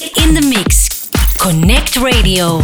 In the mix. CONNCT Radio.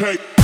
Morning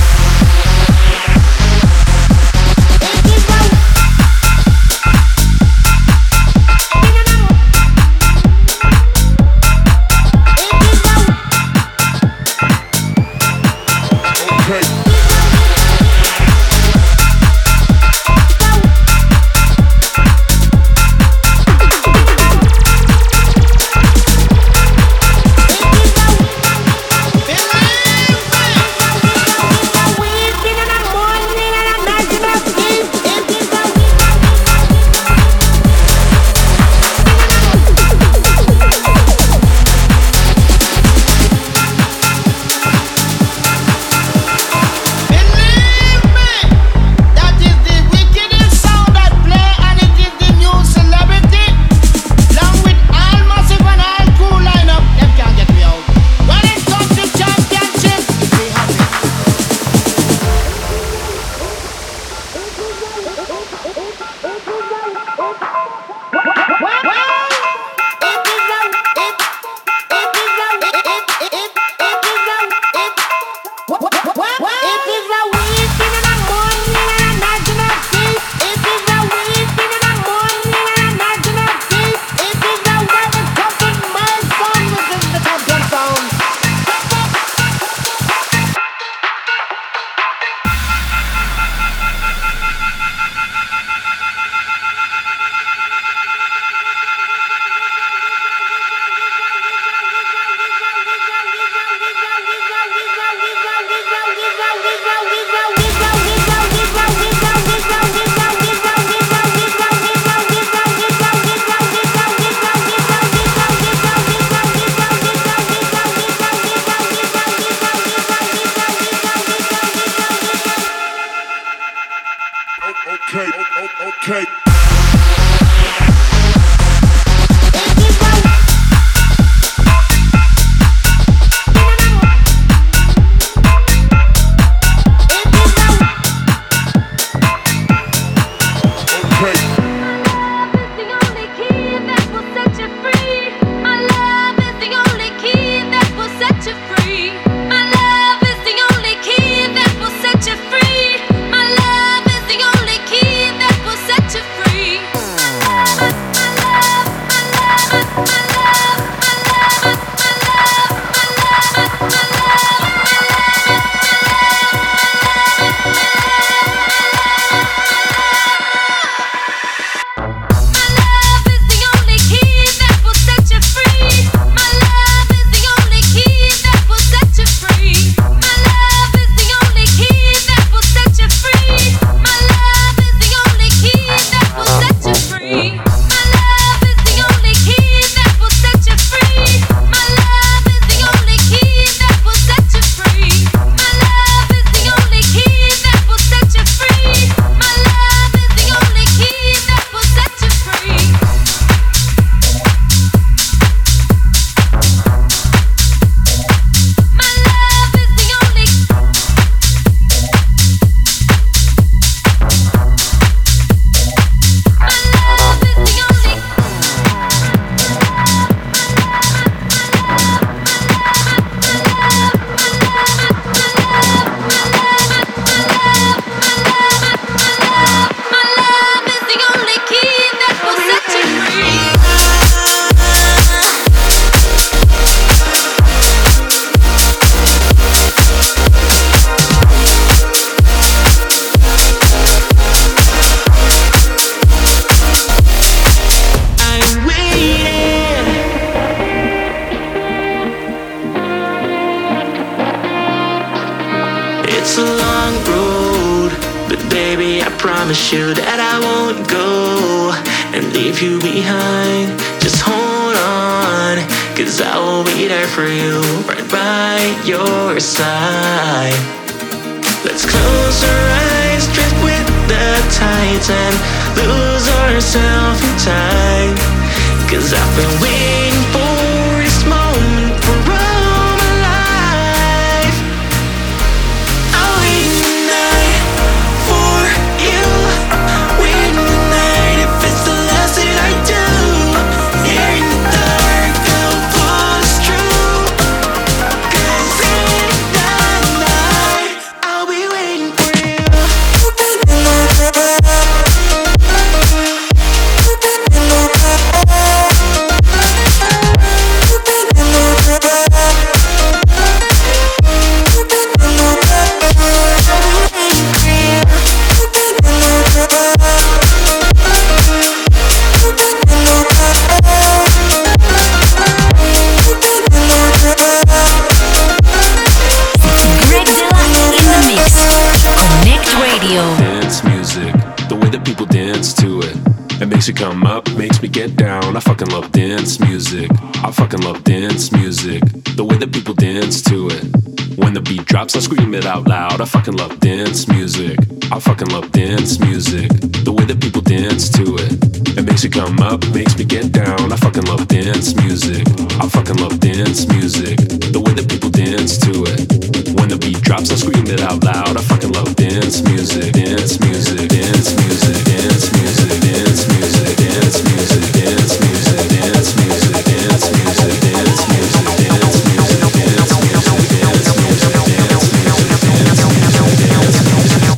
to it. It makes me come up, makes me get down. I fucking love dance music. I fucking love dance music. The way that people dance to it. When the beat drops, I scream it out loud. I fucking love dance music. I fucking love dance music. The way that people dance to it. It makes me come up, makes me get down. I fucking love dance music. I fucking love dance music. The way that people dance to it. When the beat drops, I scream it out loud. I fucking love dance music, dance music, dance music, dance music, dance music, dance music, dance music, dance music, dance music, dance music, dance music.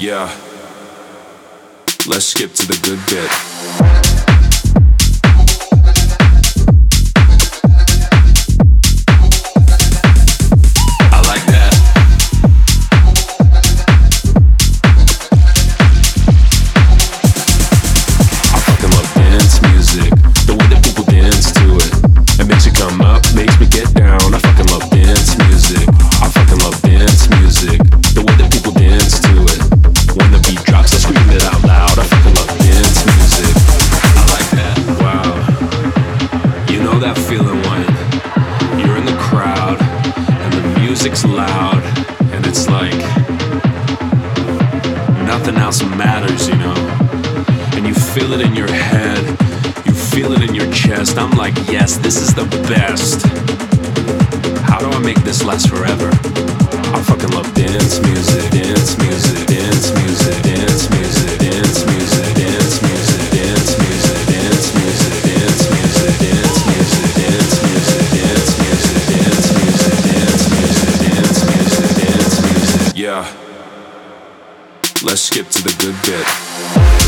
Yeah. Let's skip to the good bit. Yeah. Let's skip to the good bit.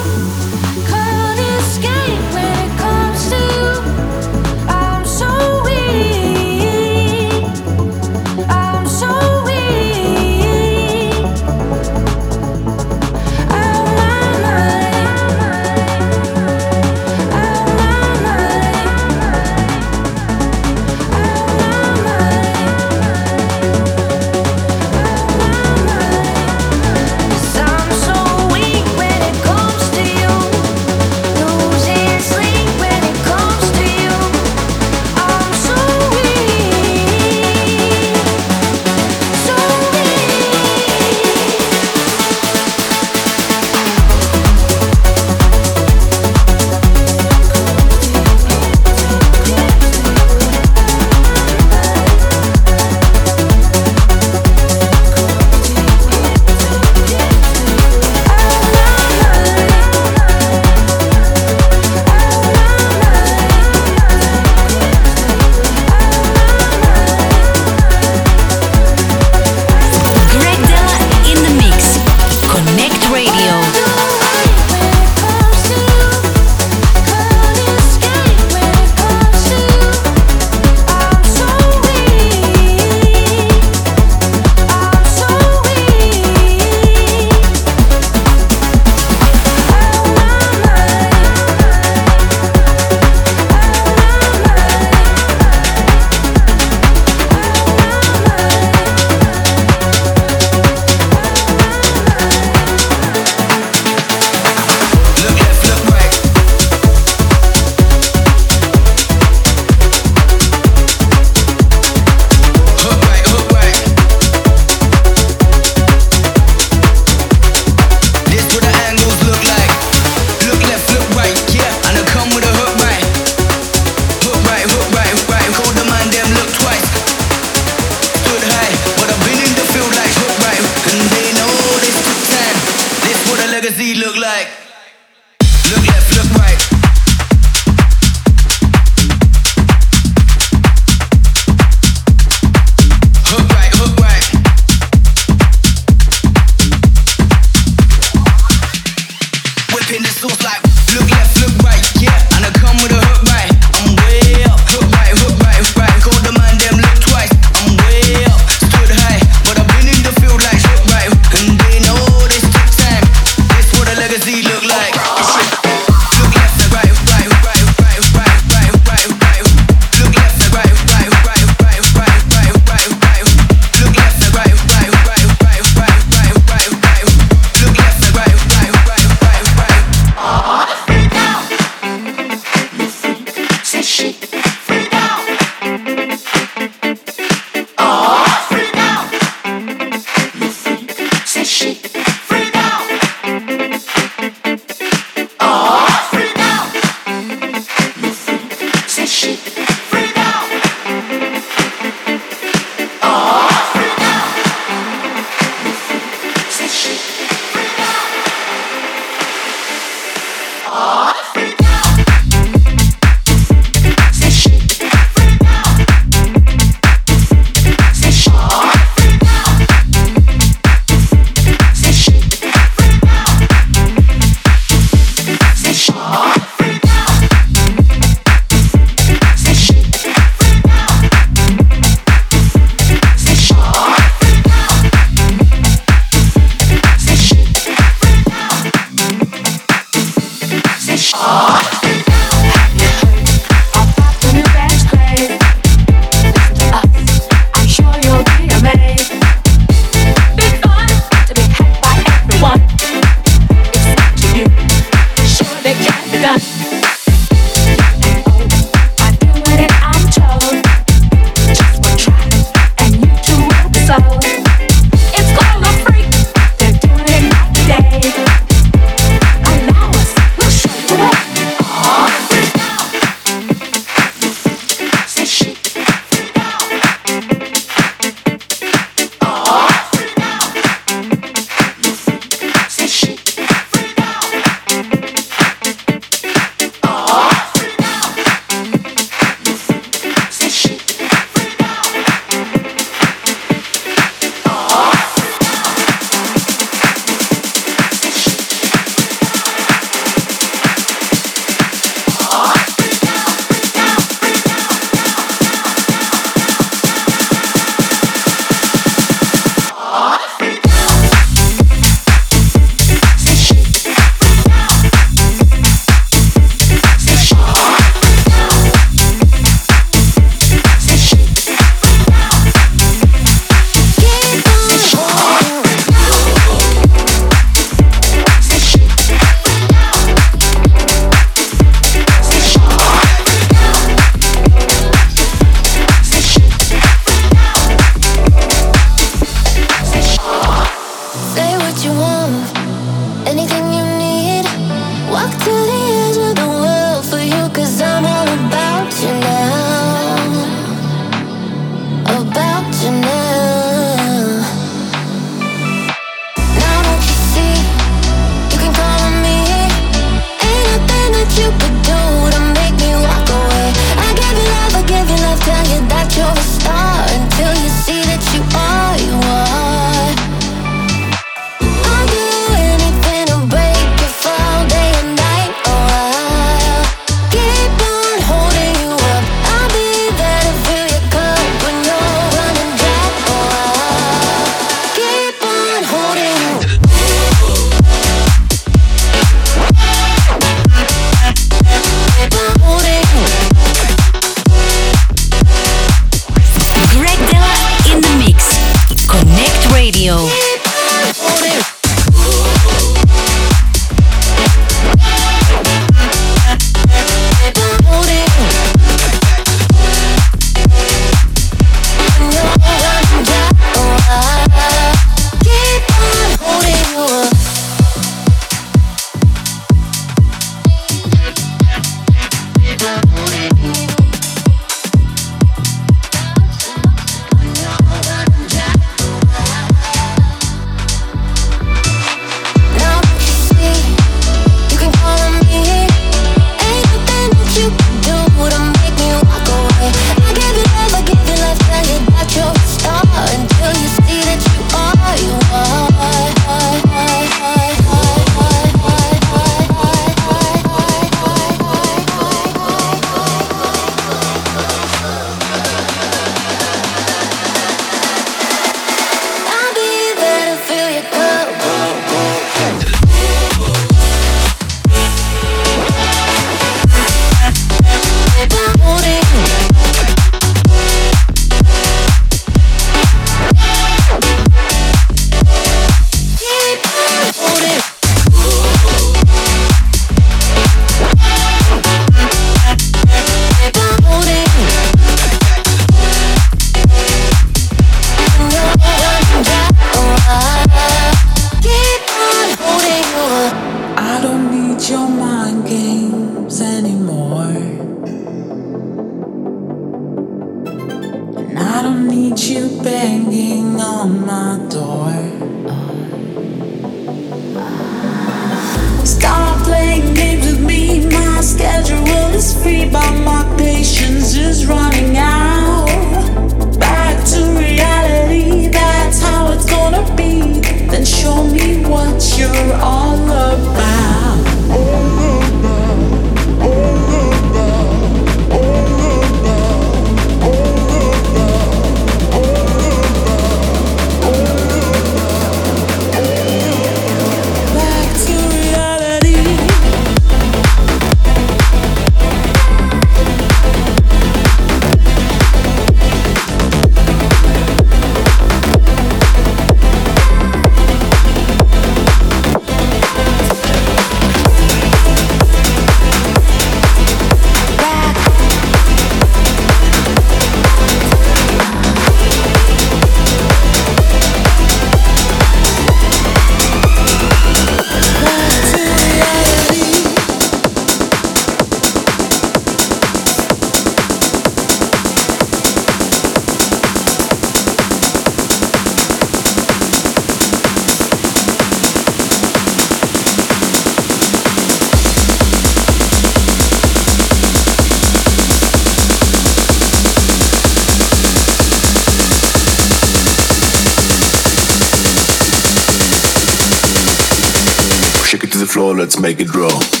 the floor, let's make it roll.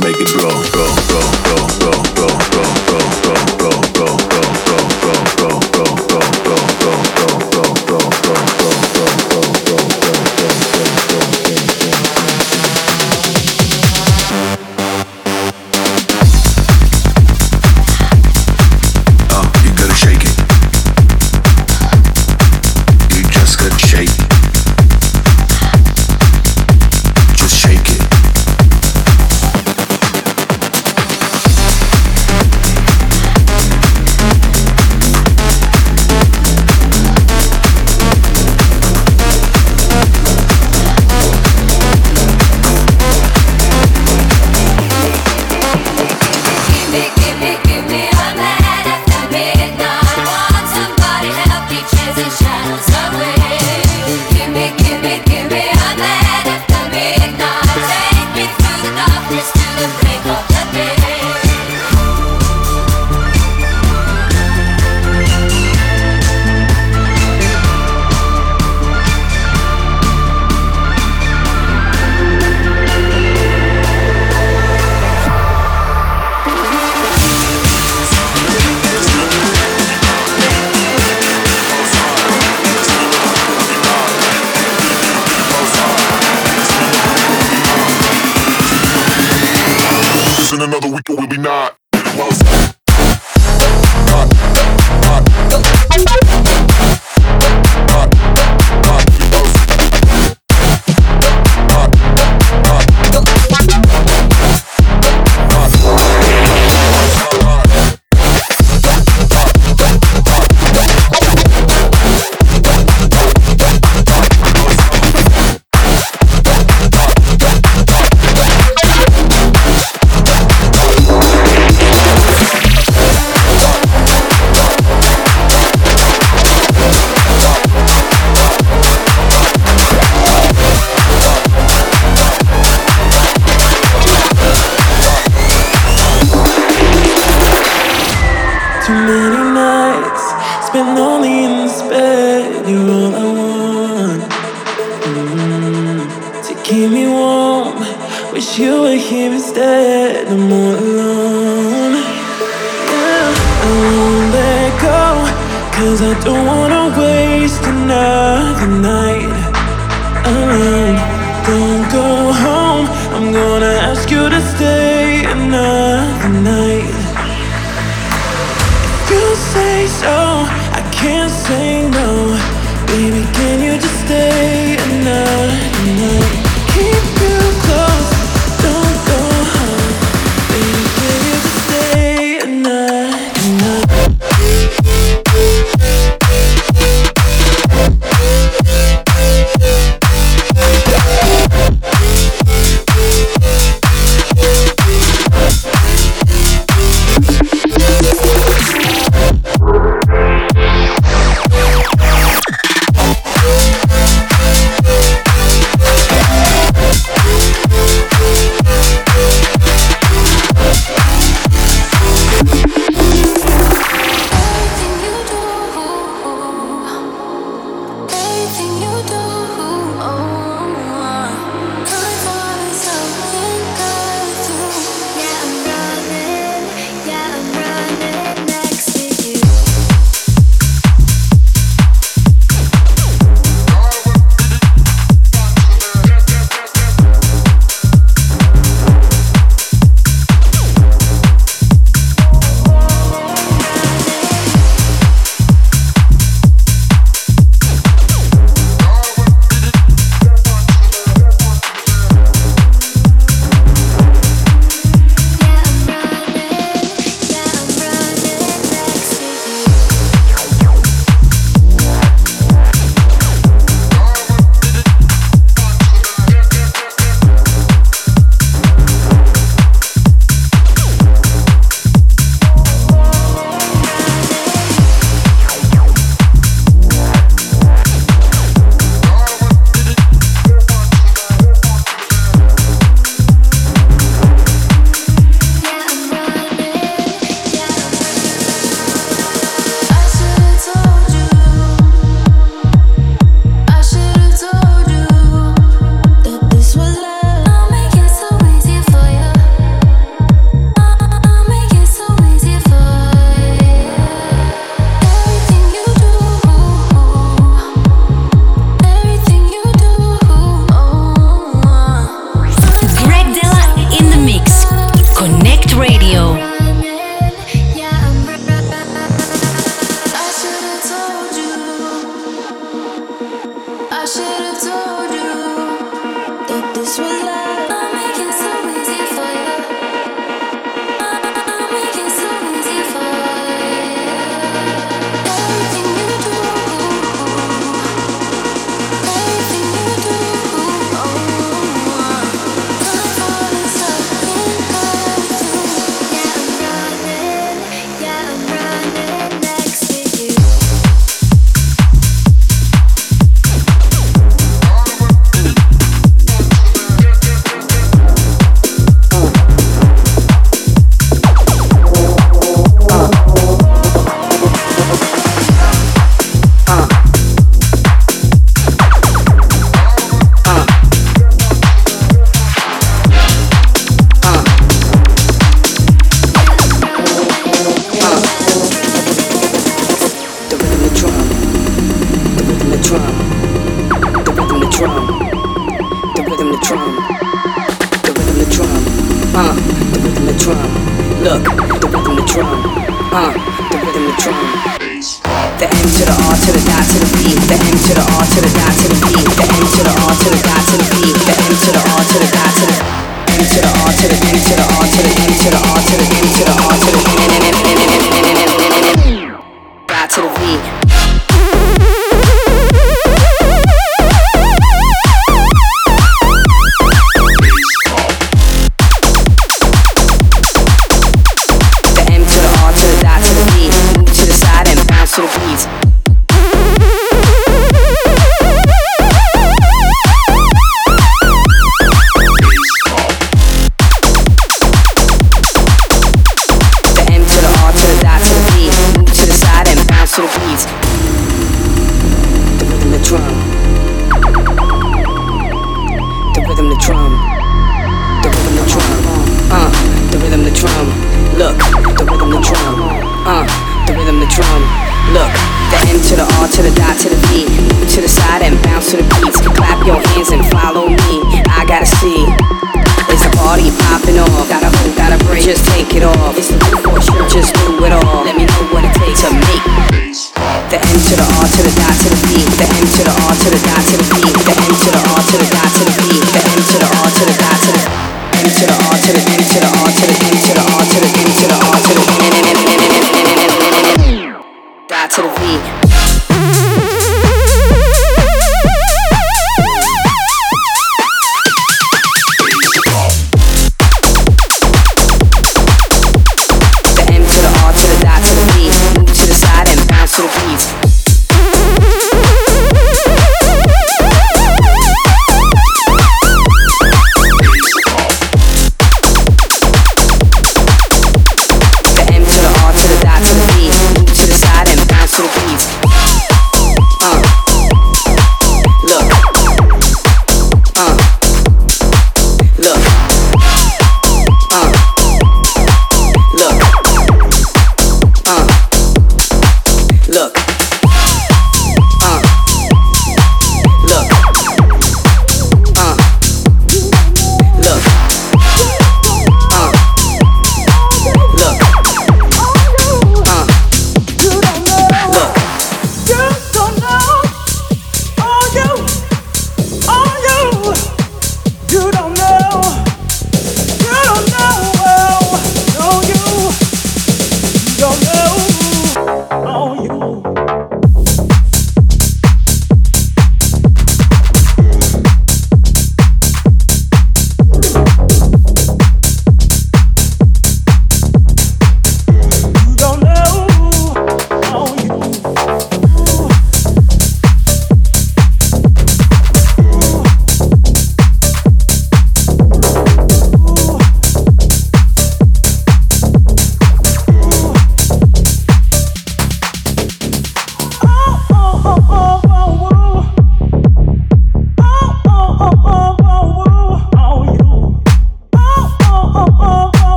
make it grow. people. in another week or will be not? Well, You just stay another night.